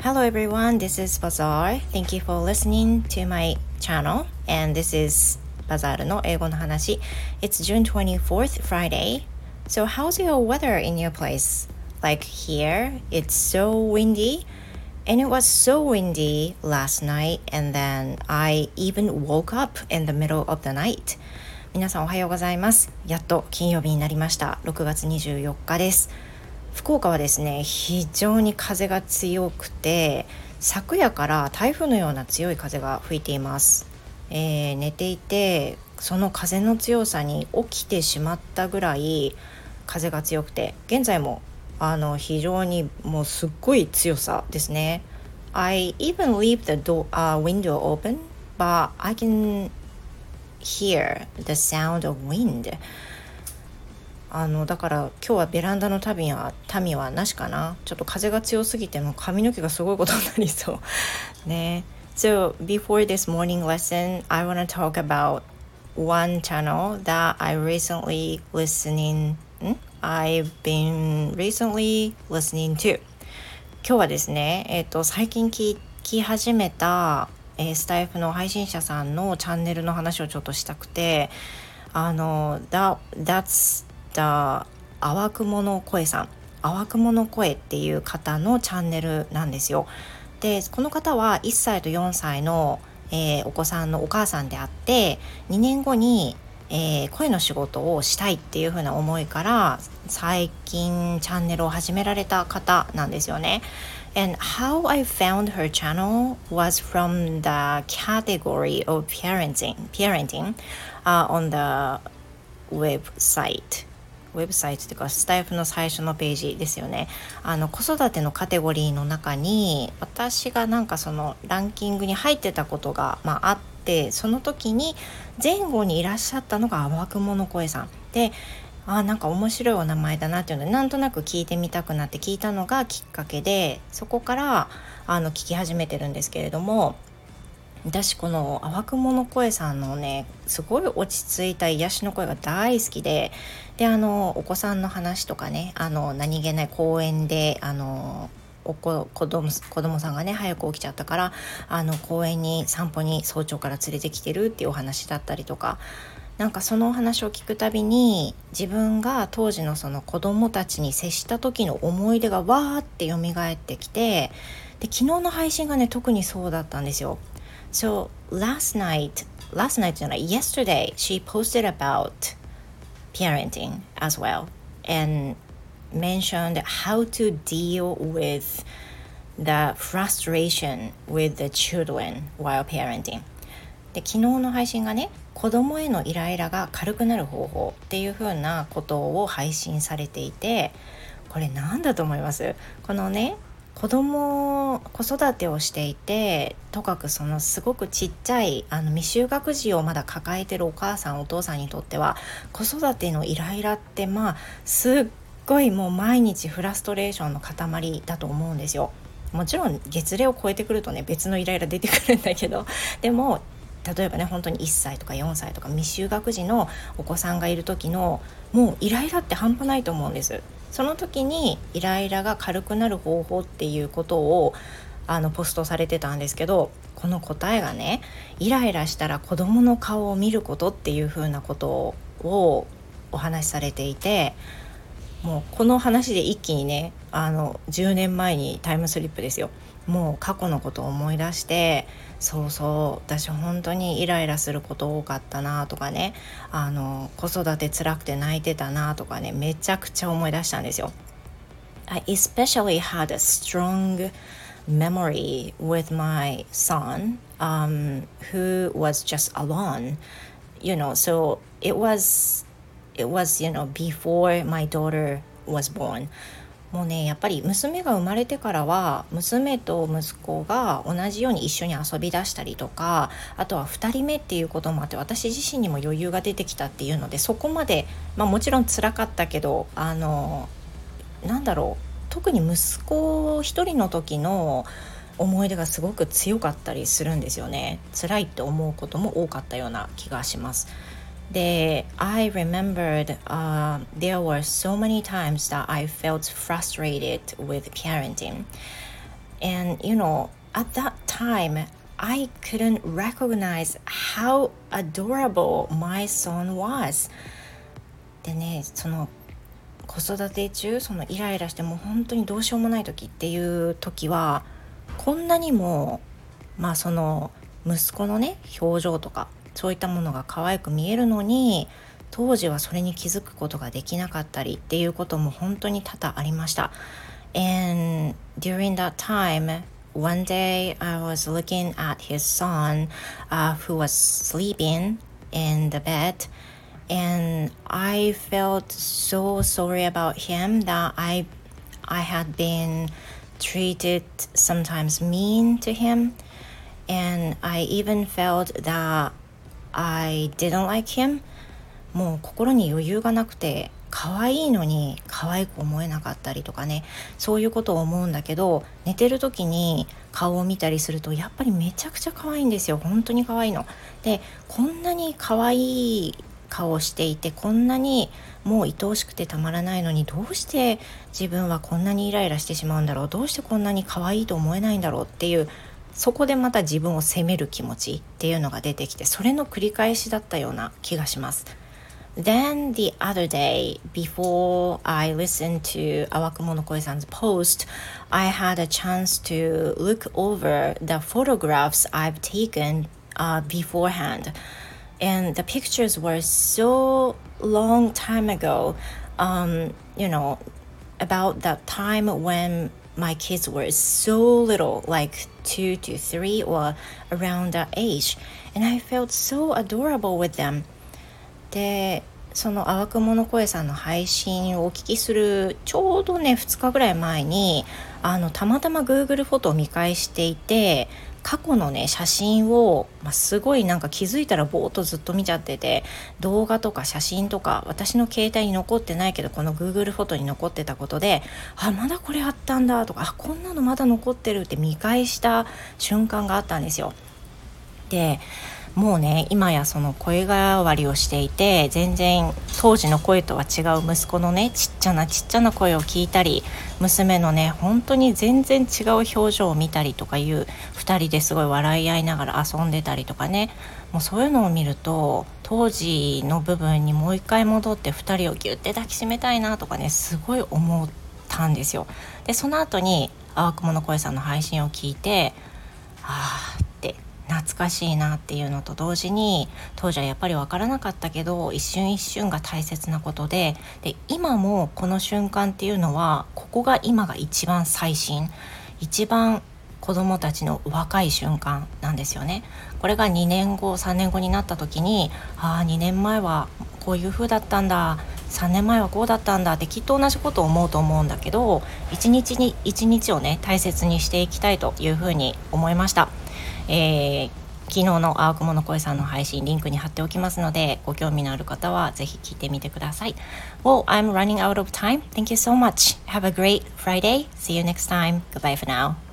Hello everyone, this is Bazaar. Thank you for listening to my channel and this is Bazaar の英語の話 It's June 24th, Friday. So how's your weather in your place? Like here, it's so windy and it was so windy last night and then I even woke up in the middle of the night. 皆さんおはようございます。やっと金曜日になりました。6月24日です。 福岡はですね非常に風が強くて昨夜から台風のような強い風が吹いています、えー、寝ていてその風の強さに起きてしまったぐらい風が強くて現在もあの非常にもうすっごい強さですね。I even leave the door, uh, window open but I can hear the sound of wind. あのだから今日はベランダの民は民はなしかなちょっと風が強すぎても髪の毛がすごいことになりそうね So before this morning lesson I want to talk about one channel that I recently listening I've been recently listening to 今日はですねえっ、ー、と最近聞き始めた、えー、スタイフの配信者さんのチャンネルの話をちょっとしたくてあの that, That's た淡雲の声さん淡雲の声っていう方のチャンネルなんですよ。でこの方は1歳と4歳の、えー、お子さんのお母さんであって2年後に、えー、声の仕事をしたいっていう風な思いから最近チャンネルを始められた方なんですよね。And how I found her channel was from the category of parenting, parenting、uh, on the website. ウェブサイトというかスタイフの最初のページですよね。あの子育てのカテゴリーの中に私がなんかそのランキングに入ってたことが、まあ、あってその時に前後にいらっしゃったのが淡雲の声さん。であなんか面白いお名前だなっていうのでなんとなく聞いてみたくなって聞いたのがきっかけでそこからあの聞き始めてるんですけれども私この淡雲の声さんのねすごい落ち着いた癒しの声が大好きでであのお子さんの話とかねあの何気ない公園であのお子子供子供さんがね早く起きちゃったからあの公園に散歩に早朝から連れてきてるっていうお話だったりとかなんかそのお話を聞くたびに自分が当時のその子供たちに接した時の思い出がわーって蘇ってきてで昨日の配信がね特にそうだったんですよ。So last night, last night じゃない、yesterday, she posted about parenting as well and mentioned how to deal with the frustration with the children while parenting. で昨日の配信がね子供へのイライラが軽くなる方法っていう風なことを配信されていてこれ何だと思いますこのね子供子育てをしていてとかくそのすごくちっちゃいあの未就学児をまだ抱えてるお母さんお父さんにとっては子育てのイライラってまあすっごいもう毎日フラストレーションの塊だと思うんですよ。もちろん月齢を超えてくるとね別のイライラ出てくるんだけどでも例えばね本当に1歳とか4歳とか未就学児のお子さんがいる時のもうイライラって半端ないと思うんです。その時にイライラが軽くなる方法っていうことをあのポストされてたんですけどこの答えがねイライラしたら子どもの顔を見ることっていうふうなことをお話しされていてもうこの話で一気にねあの10年前にタイムスリップですよ。もう過去のことを思い出してそうそう私本当にイライラすること多かったなとかねあの子育て辛くて泣いてたなとかねめちゃくちゃ思い出したんですよ。I especially had a strong memory with my son um, who was just alone you know so it was it was you know before my daughter was born もうねやっぱり娘が生まれてからは娘と息子が同じように一緒に遊びだしたりとかあとは2人目っていうこともあって私自身にも余裕が出てきたっていうのでそこまで、まあ、もちろん辛かったけどあのなんだろう特に息子一人の時の思い出がすごく強かったりするんですよね辛いって思うことも多かったような気がします。で I remembered、uh, there were so many times that I felt frustrated with parenting And you know, at that time, I couldn't recognize how adorable my son was. でね、その子育て中そのイライラしてもう本当にどうしようもない時っていう時はこんなにもまあその息子のね表情とかそういったものが可愛く見えるのに当時はそれに気づくことができなかったりっていうことも本当に多々ありました。And during that time, one day I was looking at his son uh, who was sleeping in the bed and I felt so sorry about him that I I had been treated sometimes mean to him and I even felt that I didn't like him. もう心に余裕がなくて可愛いのに可愛く思えなかったりとかね。そういうことを思うんだけど寝てる時に顔を見たりするとやっぱりめちゃくちゃ可愛いんですよ。本当に可愛いの。でこんなに可愛い顔をしていてこんなにもう愛おしくてたまらないのにどうして自分はこんなにイライラしてしまうんだろう？どうしてこんなに可愛いと思えないんだろう？っていうそこでまた自分を責める気持ちっていうのが出てきてそれの繰り返しだったような気がします。Then the other day, before I listened to Awakumo Koe-san's post, I had a chance to look over the photographs I've taken uh, beforehand. And the pictures were so long time ago, um, you know, about the time when my kids were so little, like two to three or around that age. And I felt so adorable with them. でその淡雲の声さんの配信をお聞きするちょうどね2日ぐらい前にあのたまたま Google フォトを見返していて過去のね写真を、まあ、すごいなんか気づいたらぼーっとずっと見ちゃってて動画とか写真とか私の携帯に残ってないけどこの Google フォトに残ってたことであまだこれあったんだとかあこんなのまだ残ってるって見返した瞬間があったんですよ。でもうね今やその声変わりをしていて全然当時の声とは違う息子のねちっちゃなちっちゃな声を聞いたり娘のね本当に全然違う表情を見たりとかいう2人ですごい笑い合いながら遊んでたりとかねもうそういうのを見ると当時の部分にもう一回戻って2人をギュッて抱きしめたいなとかねすごい思ったんですよ。でその後に淡雲の声さんの配信を聞いてああ懐かしいなっていうのと同時に当時はやっぱり分からなかったけど一瞬一瞬が大切なことでで今もこの瞬間っていうのはここが今が一番最新一番子供たちの若い瞬間なんですよね。これが2年後3年後になった時にああ2年前はこういう風だったんだ3年前はこうだったんだってきっと同じことを思うと思うんだけど一日に一日をね大切にしていきたいというふうに思いました。えー、昨日の青雲の声さんの配信リンクに貼っておきますのでご興味のある方はぜひ聞いてみてください Well, I'm running out of time. Thank you so much. Have a great Friday. See you next time. Goodbye for now.